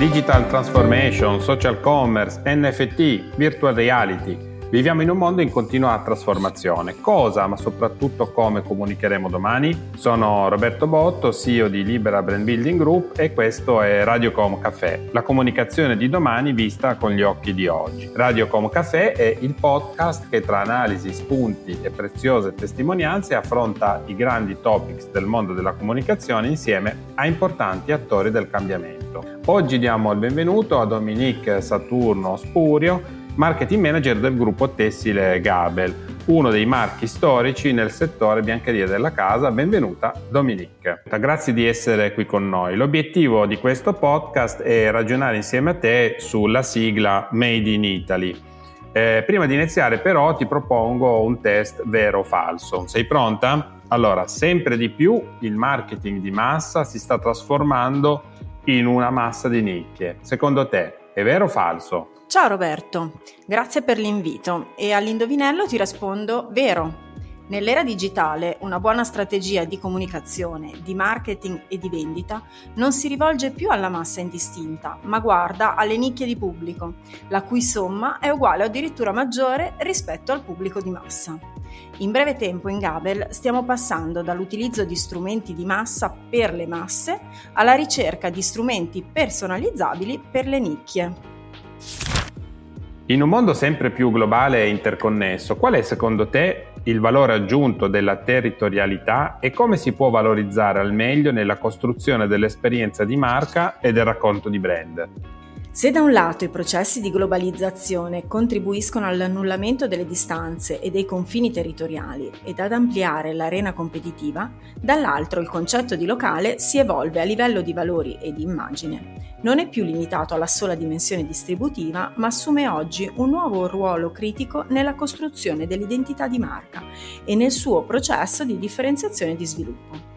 Digital transformation, social commerce, NFT, virtual reality. Viviamo in un mondo in continua trasformazione. Cosa, ma soprattutto come comunicheremo domani? Sono Roberto Botto, CEO di Libera Brand Building Group e questo è Radiocom Café, la comunicazione di domani vista con gli occhi di oggi. Radiocom Café è il podcast che tra analisi, spunti e preziose testimonianze affronta i grandi topics del mondo della comunicazione insieme a importanti attori del cambiamento. Oggi diamo il benvenuto a Dominique Saturno Spurio, marketing manager del gruppo tessile Gabel, uno dei marchi storici nel settore biancheria della casa. Benvenuta Dominique. Grazie di essere qui con noi. L'obiettivo di questo podcast è ragionare insieme a te sulla sigla Made in Italy. Eh, prima di iniziare però ti propongo un test vero o falso. Sei pronta? Allora, sempre di più il marketing di massa si sta trasformando in una massa di nicchie. Secondo te è vero o falso? Ciao Roberto, grazie per l'invito e all'indovinello ti rispondo vero. Nell'era digitale una buona strategia di comunicazione, di marketing e di vendita non si rivolge più alla massa indistinta, ma guarda alle nicchie di pubblico, la cui somma è uguale o addirittura maggiore rispetto al pubblico di massa. In breve tempo in Gabel stiamo passando dall'utilizzo di strumenti di massa per le masse alla ricerca di strumenti personalizzabili per le nicchie. In un mondo sempre più globale e interconnesso, qual è secondo te il valore aggiunto della territorialità e come si può valorizzare al meglio nella costruzione dell'esperienza di marca e del racconto di brand? Se da un lato i processi di globalizzazione contribuiscono all'annullamento delle distanze e dei confini territoriali ed ad ampliare l'arena competitiva, dall'altro il concetto di locale si evolve a livello di valori e di immagine. Non è più limitato alla sola dimensione distributiva, ma assume oggi un nuovo ruolo critico nella costruzione dell'identità di marca e nel suo processo di differenziazione e di sviluppo.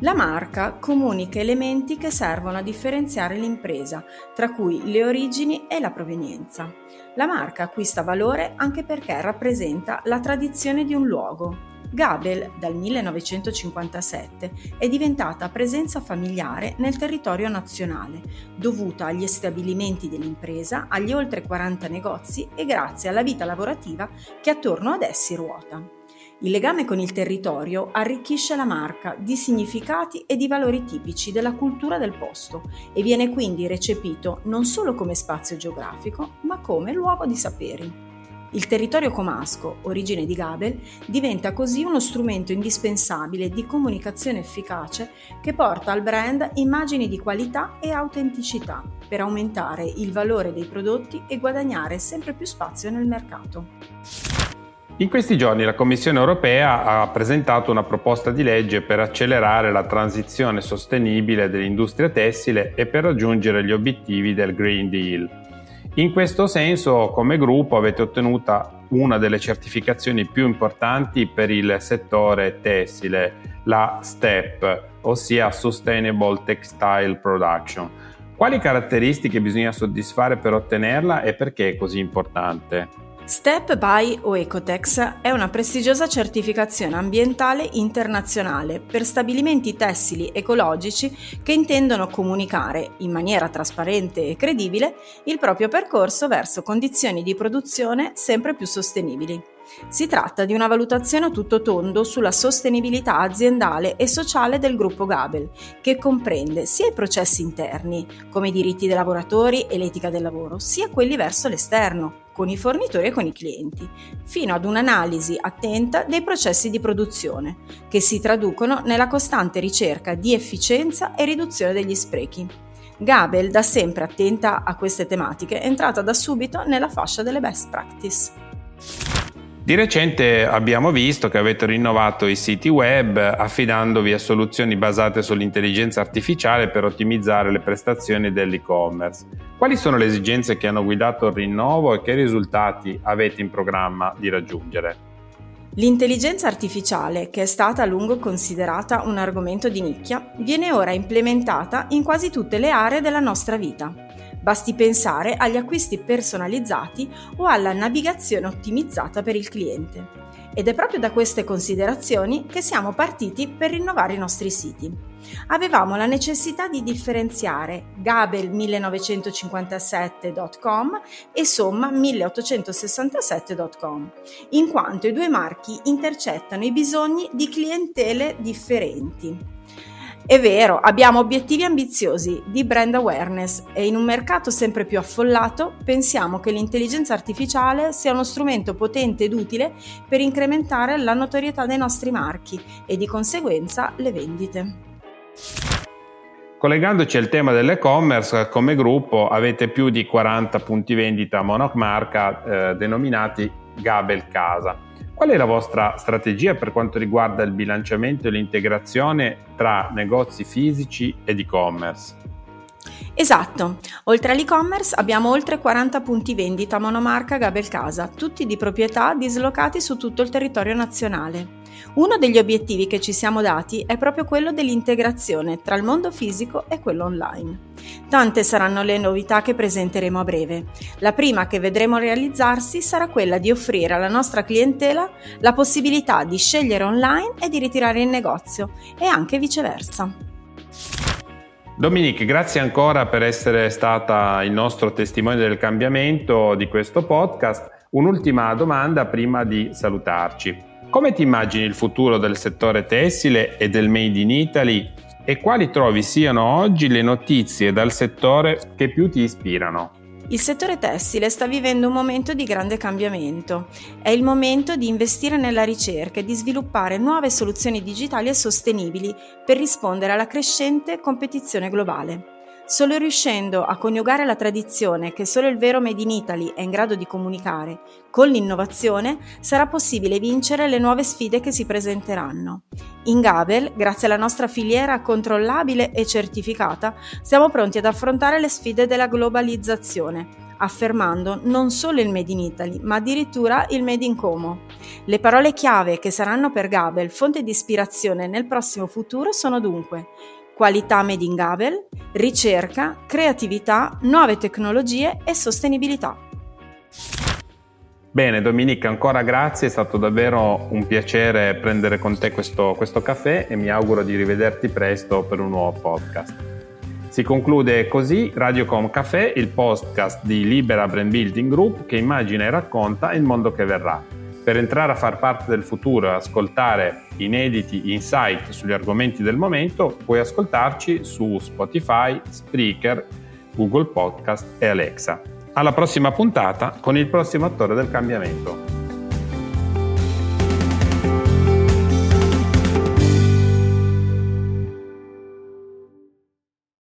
La marca comunica elementi che servono a differenziare l'impresa, tra cui le origini e la provenienza. La marca acquista valore anche perché rappresenta la tradizione di un luogo. Gabel, dal 1957, è diventata presenza familiare nel territorio nazionale, dovuta agli stabilimenti dell'impresa, agli oltre 40 negozi e grazie alla vita lavorativa che attorno ad essi ruota. Il legame con il territorio arricchisce la marca di significati e di valori tipici della cultura del posto e viene quindi recepito non solo come spazio geografico, ma come luogo di saperi. Il territorio comasco, origine di Gabel, diventa così uno strumento indispensabile di comunicazione efficace che porta al brand immagini di qualità e autenticità per aumentare il valore dei prodotti e guadagnare sempre più spazio nel mercato. In questi giorni la Commissione europea ha presentato una proposta di legge per accelerare la transizione sostenibile dell'industria tessile e per raggiungere gli obiettivi del Green Deal. In questo senso, come gruppo, avete ottenuto una delle certificazioni più importanti per il settore tessile, la STEP, ossia Sustainable Textile Production. Quali caratteristiche bisogna soddisfare per ottenerla e perché è così importante? Step by o Ecotex è una prestigiosa certificazione ambientale internazionale per stabilimenti tessili ecologici che intendono comunicare in maniera trasparente e credibile il proprio percorso verso condizioni di produzione sempre più sostenibili. Si tratta di una valutazione a tutto tondo sulla sostenibilità aziendale e sociale del gruppo Gabel, che comprende sia i processi interni, come i diritti dei lavoratori e l'etica del lavoro, sia quelli verso l'esterno, con i fornitori e con i clienti, fino ad un'analisi attenta dei processi di produzione, che si traducono nella costante ricerca di efficienza e riduzione degli sprechi. Gabel, da sempre attenta a queste tematiche, è entrata da subito nella fascia delle best practice. Di recente abbiamo visto che avete rinnovato i siti web affidandovi a soluzioni basate sull'intelligenza artificiale per ottimizzare le prestazioni dell'e-commerce. Quali sono le esigenze che hanno guidato il rinnovo e che risultati avete in programma di raggiungere? L'intelligenza artificiale, che è stata a lungo considerata un argomento di nicchia, viene ora implementata in quasi tutte le aree della nostra vita Basti pensare agli acquisti personalizzati o alla navigazione ottimizzata per il cliente. Ed è proprio da queste considerazioni che siamo partiti per rinnovare i nostri siti. Avevamo la necessità di differenziare gabel1957.com e somma1867.com, in quanto i due marchi intercettano i bisogni di clientele differenti. È vero, abbiamo obiettivi ambiziosi di brand awareness e in un mercato sempre più affollato pensiamo che l'intelligenza artificiale sia uno strumento potente ed utile per incrementare la notorietà dei nostri marchi e di conseguenza le vendite. Collegandoci al tema dell'e-commerce, come gruppo avete più di 40 punti vendita monomarca eh, denominati Gabel Casa. Qual è la vostra strategia per quanto riguarda il bilanciamento e l'integrazione tra negozi fisici ed e-commerce? Esatto, oltre all'e-commerce abbiamo oltre 40 punti vendita monomarca Gabel Casa, tutti di proprietà dislocati su tutto il territorio nazionale. Uno degli obiettivi che ci siamo dati è proprio quello dell'integrazione tra il mondo fisico e quello online. Tante saranno le novità che presenteremo a breve. La prima che vedremo realizzarsi sarà quella di offrire alla nostra clientela la possibilità di scegliere online e di ritirare in negozio e anche viceversa. Dominique, grazie ancora per essere stata il nostro testimone del cambiamento di questo podcast. Un'ultima domanda prima di salutarci. Come ti immagini il futuro del settore tessile e del Made in Italy e quali trovi siano oggi le notizie dal settore che più ti ispirano? Il settore tessile sta vivendo un momento di grande cambiamento. È il momento di investire nella ricerca e di sviluppare nuove soluzioni digitali e sostenibili per rispondere alla crescente competizione globale. Solo riuscendo a coniugare la tradizione che solo il vero Made in Italy è in grado di comunicare con l'innovazione sarà possibile vincere le nuove sfide che si presenteranno. In Gabel, grazie alla nostra filiera controllabile e certificata, siamo pronti ad affrontare le sfide della globalizzazione, affermando non solo il Made in Italy, ma addirittura il Made in Como. Le parole chiave che saranno per Gabel fonte di ispirazione nel prossimo futuro sono dunque qualità made in Gabel, ricerca, creatività, nuove tecnologie e sostenibilità. Bene Dominica, ancora grazie, è stato davvero un piacere prendere con te questo, questo caffè e mi auguro di rivederti presto per un nuovo podcast. Si conclude così Radiocom Café, il podcast di Libera Brand Building Group che immagina e racconta il mondo che verrà. Per entrare a far parte del futuro e ascoltare inediti insight sugli argomenti del momento, puoi ascoltarci su Spotify, Spreaker, Google Podcast e Alexa. Alla prossima puntata con il prossimo attore del cambiamento.